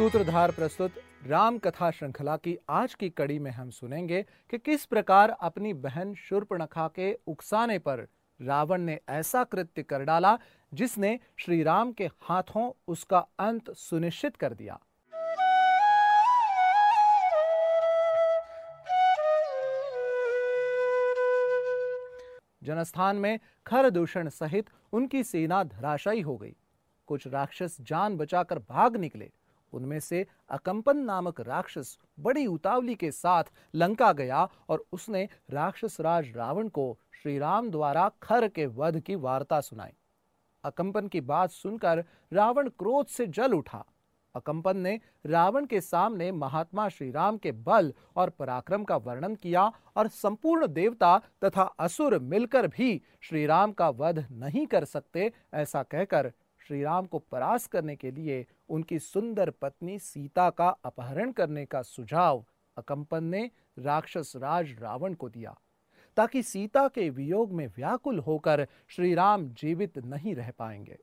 सूत्रधार प्रस्तुत राम कथा श्रृंखला की आज की कड़ी में हम सुनेंगे कि किस प्रकार अपनी बहन शूर्पणखा के उकसाने पर रावण ने ऐसा कृत्य कर डाला जिसने श्री राम के हाथों उसका अंत सुनिश्चित कर दिया। जनस्थान में खर दूषण सहित उनकी सेना धराशायी हो गई। कुछ राक्षस जान बचाकर भाग निकले। उनमें से अकंपन नामक राक्षस बड़ी उतावली के साथ लंका गया और उसने राक्षस राज रावण को श्री राम द्वारा खर के वध की वार्ता सुनाई। अकंपन की बात सुनकर रावण क्रोध से जल उठा। अकंपन ने रावण के सामने महात्मा श्री राम के बल और पराक्रम का वर्णन किया और संपूर्ण देवता तथा असुर मिलकर भी श्री राम का वध नहीं कर सकते ऐसा कहकर श्री राम को परास करने के लिए उनकी सुंदर पत्नी सीता का अपहरण करने का सुझाव अकंपन ने राक्षस राज रावण को दिया। ताकि सीता के वियोग में व्याकुल होकर श्री राम जीवित नहीं रह पाएँगे।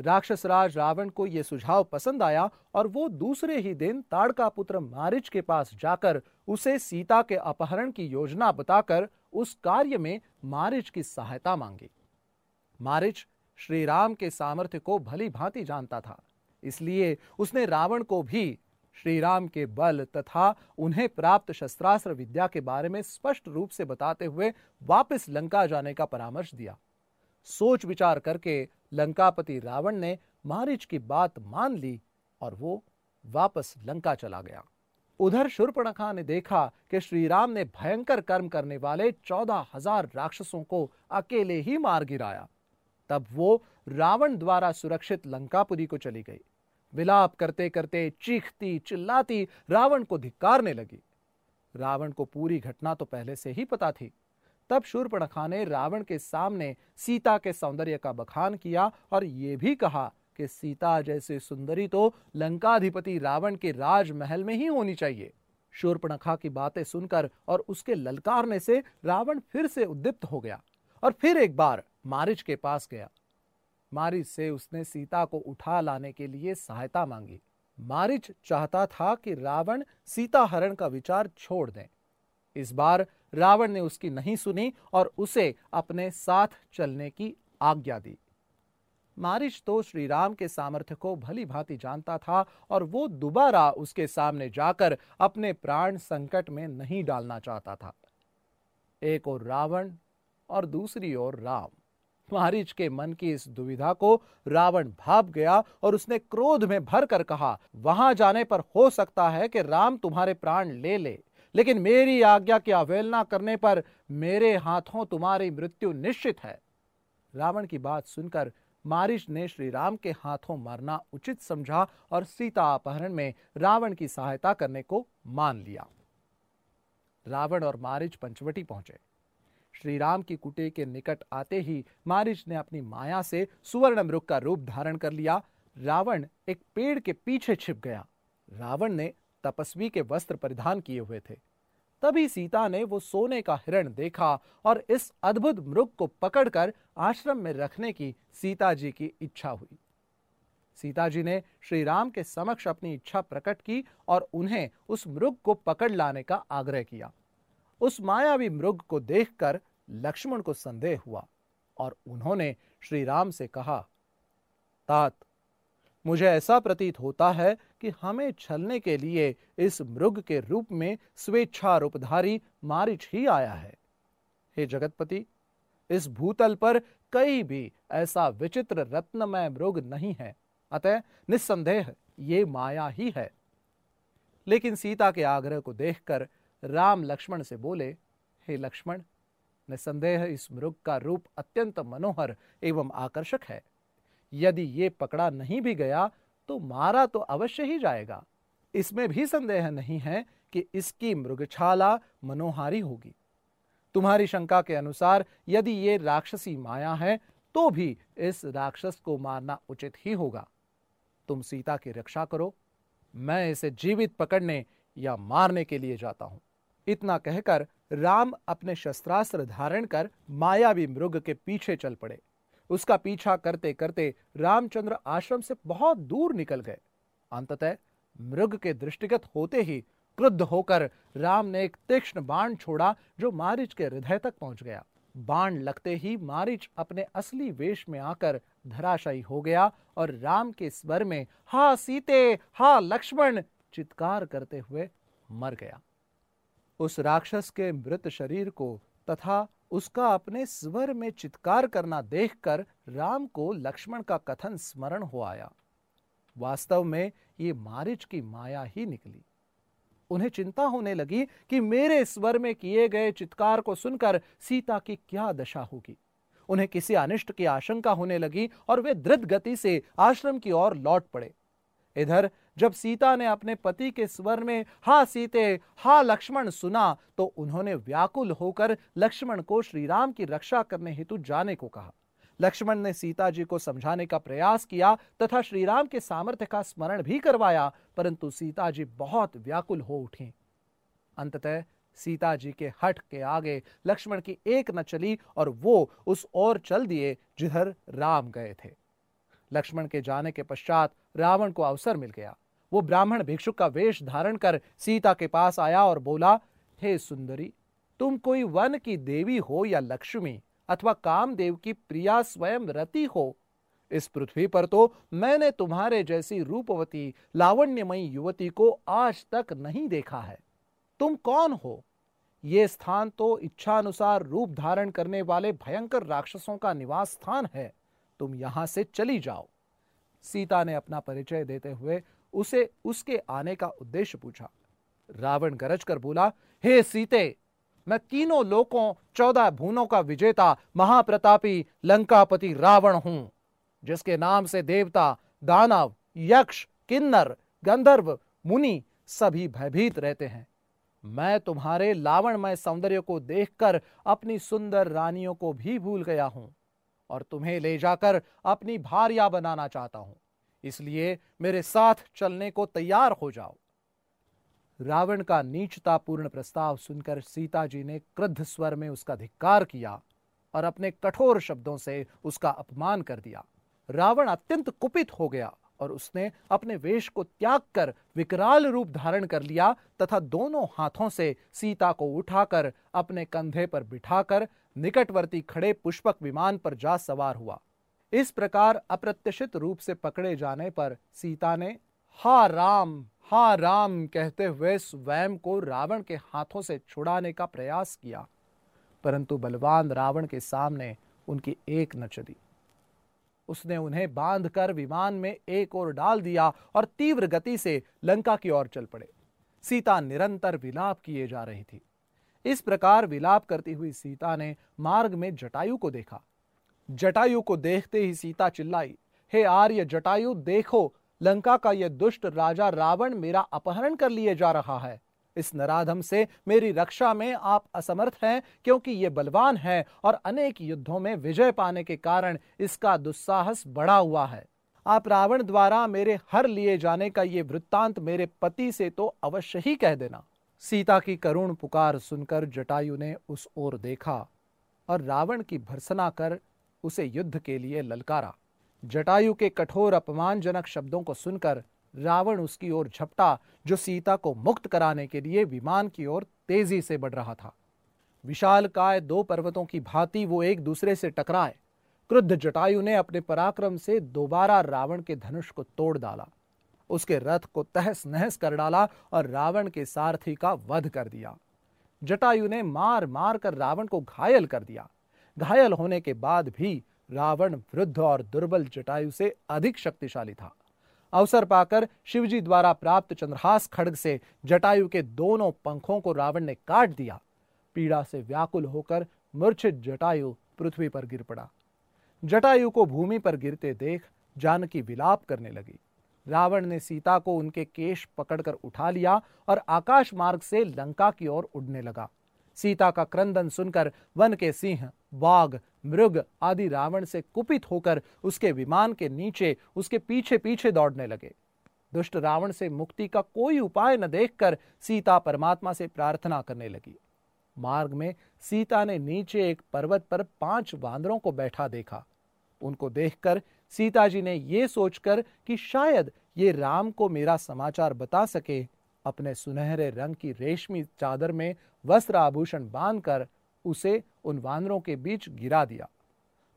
राक्षस राज रावण को यह सुझाव पसंद आया और वो दूसरे ही दिन ताड़का पुत्र मारिच के पास जाकर उसे सीता के अपहरण की योजना बताकर उस कार्य में मारिच की सहायता मांगी। मारिच श्री राम के सामर्थ्य को भली भांति जानता था, इसलिए उसने रावण को भी श्री राम के बल तथा उन्हें प्राप्त शस्त्रास्त्र विद्या के बारे में स्पष्ट रूप से बताते हुए वापस लंका जाने का परामर्श दिया। सोच विचार करके लंकापति रावण ने मारिच की बात मान ली और वो वापस लंका चला गया। उधर शूर्पणखा ने देखा कि श्री राम ने भयंकर कर्म करने वाले चौदह हज़ार राक्षसों को अकेले ही मार गिराया। तब वो रावण द्वारा सुरक्षित लंकापुरी को चली गई। विलाप करते करते चीखती, चिल्लाती रावण को धिक्कारने लगी। रावण को पूरी घटना तो पहले से ही पता थी। तब शूर्पणखा ने रावण के सामने सीता के सौंदर्य का बखान किया और यह भी कहा कि सीता जैसे सुंदरी तो लंकाधिपति रावण के राजमहल में ही होनी चाहिए। शूर्पणखा की बातें सुनकर और उसके ललकारने से रावण फिर से उद्दीप्त हो गया। और फिर एक बार मारिच के पास गया। मारिच से उसने सीता को उठा लाने के लिए सहायता मांगी। मारिच चाहता था कि रावण सीता हरण का विचार छोड़ दें। इस बार रावण ने उसकी नहीं सुनी और उसे अपने साथ चलने की आज्ञा दी। मारिच तो श्री राम के सामर्थ्य को भली भांति जानता था और वो दोबारा उसके सामने जाकर अपने प्राण संकट में नहीं डालना चाहता था। एक और रावण और दूसरी ओर राम। मारीच के मन की इस दुविधा को रावण भाप गया और उसने क्रोध में भर कर कहा, वहाँ जाने पर हो सकता है कि राम तुम्हारे प्राण ले ले, लेकिन मेरी आज्ञा की अवहेलना करने पर मेरे हाथों तुम्हारी मृत्यु निश्चित है। रावण की बात सुनकर मारिश ने श्री राम के हाथों मरना उचित समझा और सीता अपहरण में रावण की सहायता करने को मान लिया। रावण और मारिच पंचवटी पहुँचे। श्री राम की कुटे के निकट आते ही मारिच ने अपनी माया से सुवर्ण मृग का रूप धारण कर लिया। रावण एक पेड़ के पीछे छिप गया। रावण ने तपस्वी के वस्त्र परिधान किए हुए थे। तभी सीता ने वो सोने का हिरण देखा और इस अद्भुत मृग को पकड़कर आश्रम में रखने की सीता जी की इच्छा हुई। सीता जी ने श्री राम के समक्ष अपनी इच्छा प्रकट की और उन्हें उस मृग को पकड़ लाने का आग्रह किया। उस मायावी मृग को देखकर लक्ष्मण को संदेह हुआ और उन्होंने श्री राम से कहा, तात, मुझे ऐसा प्रतीत होता है कि हमें छलने के लिए इस मृग के रूप में स्वेच्छा रूपधारी मारिच ही आया है। हे जगतपति, इस भूतल पर कई भी ऐसा विचित्र रत्नमय मृग नहीं है, अतः निस्संदेह ये माया ही है। लेकिन सीता के आग्रह को देखकर राम लक्ष्मण से बोले, हे लक्ष्मण निसंदेह इस मृग का रूप अत्यंत मनोहर एवं आकर्षक है। यदि ये पकड़ा नहीं भी गया तो मारा तो अवश्य ही जाएगा। इसमें भी संदेह नहीं है कि इसकी मृगछाला मनोहारी होगी। तुम्हारी शंका के अनुसार यदि ये राक्षसी माया है तो भी इस राक्षस को मारना उचित ही होगा। तुम सीता की रक्षा करो। मैं इसे जीवित पकड़ने या मारने के लिए जाता हूँ। इतना कहकर राम अपने शस्त्रास्त्र धारण कर मायावी मृग के पीछे चल पड़े। उसका पीछा करते करते रामचंद्र आश्रम से बहुत दूर निकल गए। अंततः मृग के दृष्टिगत होते ही क्रुद्ध होकर राम ने एक तीक्ष्ण बाण छोड़ा जो मारिच के हृदय तक पहुँच गया। बाण लगते ही मारिच अपने असली वेश में आकर धराशायी हो गया और राम के स्वर में, हा सीते, हा लक्ष्मण, चित्कार करते हुए मर गया। उस राक्षस के मृत शरीर को तथा उसका अपने स्वर में चित्कार करना देखकर राम को लक्ष्मण का कथन स्मरण हो आया। वास्तव में ये मारिच की माया ही निकली। उन्हें चिंता होने लगी कि मेरे स्वर में किए गए चित्कार को सुनकर सीता की क्या दशा होगी। उन्हें किसी अनिष्ट की आशंका होने लगी और वे द्रुत गति से आश्रम की ओर लौट पड़े। इधर, जब सीता ने अपने पति के स्वर में, हा सीते, हा लक्ष्मण सुना तो उन्होंने व्याकुल होकर लक्ष्मण को श्रीराम की रक्षा करने हेतु जाने को कहा। लक्ष्मण ने सीता जी को समझाने का प्रयास किया तथा श्रीराम के सामर्थ्य का स्मरण भी करवाया, परंतु सीता जी बहुत व्याकुल हो उठी। अंततः सीता जी के हट के आगे लक्ष्मण की एक न चली और वो उस ओर चल दिए जिधर राम गए थे। लक्ष्मण के जाने के पश्चात रावण को अवसर मिल गया। वो ब्राह्मण भिक्षुक का वेश धारण कर सीता के पास आया और बोला, हे सुंदरी, तुम कोई वन की देवी हो या लक्ष्मी अथवा कामदेव की प्रिया स्वयं रति हो? इस पृथ्वी पर तो मैंने तुम्हारे जैसी रूपवती, लावण्यमयी युवती को आज तक नहीं देखा है। तुम कौन हो? ये स्थान तो इच्छानुसार रूप धारण करने वाले भयंकर राक्षसों का निवास स्थान है। तुम यहाँ से चली जाओ। सीता ने अपना परिचय देते हुए उसे उसके आने का उद्देश्य पूछा। रावण गरज कर बोला, हे सीते, मैं तीनों लोकों, चौदह भूनों का विजेता, महाप्रतापी, लंकापति रावण हूँ, जिसके नाम से देवता, दानव, यक्ष, किन्नर, गंधर्व, मुनि सभी भयभीत रहते हैं। मैं तुम्हारे लावणमय सौंदर्य को देखकर अपनी सुंदर रानियों को भी भूल गया हूँ। और तुम्हें ले जाकर अपनी भारिया बनाना चाहता हूँ। इसलिए मेरे साथ चलने को तैयार हो जाओ। रावण का नीचतापूर्ण प्रस्ताव सुनकर सीता जी ने क्रुद्ध स्वर में उसका धिक्कार किया और अपने कठोर शब्दों से उसका अपमान कर दिया। रावण अत्यंत कुपित हो गया और उसने अपने वेश को त्याग कर विकराल रूप धारण कर लिया तथा दोनों हाथों से सीता को उठाकर अपने कंधे पर बिठाकर निकटवर्ती खड़े पुष्पक विमान पर जा सवार हुआ। इस प्रकार अप्रत्याशित रूप से पकड़े जाने पर सीता ने, हा राम हा राम कहते हुए स्वयं को रावण के हाथों से छुड़ाने का प्रयास किया। परंतु बलवान रावण के सामने उनकी एक न चली। उसने उन्हें बांधकर विमान में एक ओर डाल दिया और तीव्र गति से लंका की ओर चल पड़े। सीता निरंतर विलाप किए जा रही थी। इस प्रकार विलाप करती हुई सीता ने मार्ग में जटायु को देखा। जटायु को देखते ही सीता चिल्लाई, हे आर्य जटायु, देखो, लंका का यह दुष्ट राजा रावण मेरा अपहरण कर लिए जा रहा है। इस नराधम से मेरी रक्षा में आप असमर्थ हैं, क्योंकि ये बलवान है और अनेक युद्धों में विजय पाने के कारण इसका दुस्साहस बढ़ा हुआ है। आप रावण द्वारा मेरे हर लिए जाने का ये वृत्तांत मेरे पति से तो अवश्य ही कह देना। सीता की करुण पुकार सुनकर जटायु ने उस ओर देखा और रावण की भर्सना कर उसे युद्ध के लिए ललकारा। जटायु के कठोर अपमानजनक शब्दों को सुनकर रावण उसकी ओर झपटा, जो सीता को मुक्त कराने के लिए विमान की ओर तेज़ी से बढ़ रहा था। विशाल काय दो पर्वतों की भांति वो एक दूसरे से टकराए। क्रुद्ध जटायु ने अपने पराक्रम से दोबारा रावण के धनुष को तोड़ डाला। उसके रथ को तहस नहस कर डाला और रावण के सारथी का वध कर दिया। जटायु ने मार मार कर रावण को घायल कर दिया। घायल होने के बाद भी रावण वृद्ध और दुर्बल जटायु से अधिक शक्तिशाली था। अवसर पाकर शिवजी द्वारा प्राप्त चंद्रहास खड़ग से जटायु के दोनों पंखों को रावण ने काट दिया। पीड़ा से व्याकुल होकर मूर्छित जटायु पृथ्वी पर गिर पड़ा। जटायु को भूमि पर गिरते देख जानकी विलाप करने लगी। रावण ने सीता को उनके केश पकड़कर उठा लिया और आकाश मार्ग से लंका की ओर उड़ने लगा। सीता का क्रंदन सुनकर वन के सिंह, बाघ, मृग आदि रावण से कुपित होकर उसके विमान के नीचे, उसके पीछे पीछे दौड़ने लगे। दुष्ट रावण से मुक्ति का कोई उपाय न देखकर सीता परमात्मा से प्रार्थना करने लगी। मार्ग में सीता ने नीचे एक पर्वत पर पाँच बांदरों को बैठा देखा। उनको देखकर सीता जी ने ये सोचकर कि शायद ये राम को मेरा समाचार बता सके, अपने सुनहरे रंग की रेशमी चादर में वस्त्र आभूषण बांधकर उसे उन वानरों के बीच गिरा दिया।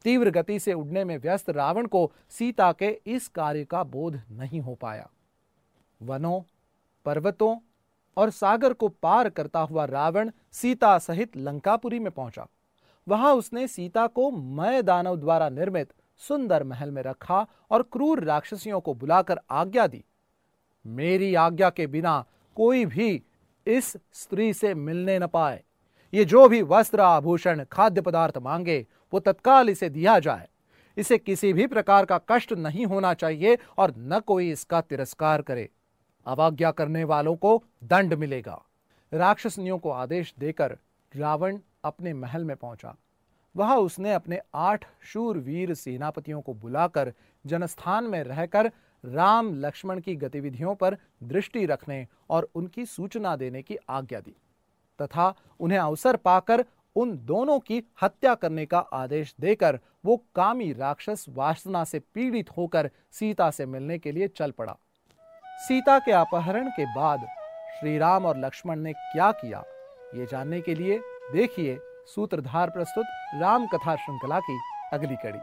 तीव्र गति से उड़ने में व्यस्त रावण को सीता के इस कार्य का बोध नहीं हो पाया। वनों, पर्वतों और सागर को पार करता हुआ रावण सीता सहित लंकापुरी में पहुँचा। वहाँ उसने सीता को मय दानव द्वारा निर्मित सुंदर महल में रखा और क्रूर राक्षसियों को बुलाकर आज्ञा दी। मेरी आज्ञा के बिना कोई भी इस स्त्री से मिलने न पाए। ये जो भी वस्त्र, आभूषण, खाद्य पदार्थ मांगे, वो तत्काल इसे दिया जाए। इसे किसी भी प्रकार का कष्ट नहीं होना चाहिए और न कोई इसका तिरस्कार करे। अवज्ञा करने वालों को दंड मिलेगा। राक्षसनियों को आदेश देकर रावण अपने महल में पहुँचा। वहाँ उसने अपने आठ शूरवीर सेनापतियों को बुलाकर जनस्थान में रहकर राम लक्ष्मण की गतिविधियों पर दृष्टि रखने और उनकी सूचना देने की आज्ञा दी, तथा उन्हें अवसर पाकर उन दोनों की हत्या करने का आदेश देकर वो कामी राक्षस वासना से पीड़ित होकर सीता से मिलने के लिए चल पड़ा। सीता के अपहरण के बाद श्री राम और लक्ष्मण ने क्या किया, ये जानने के लिए देखिए सूत्रधार प्रस्तुत राम कथा श्रृंखला की अगली कड़ी।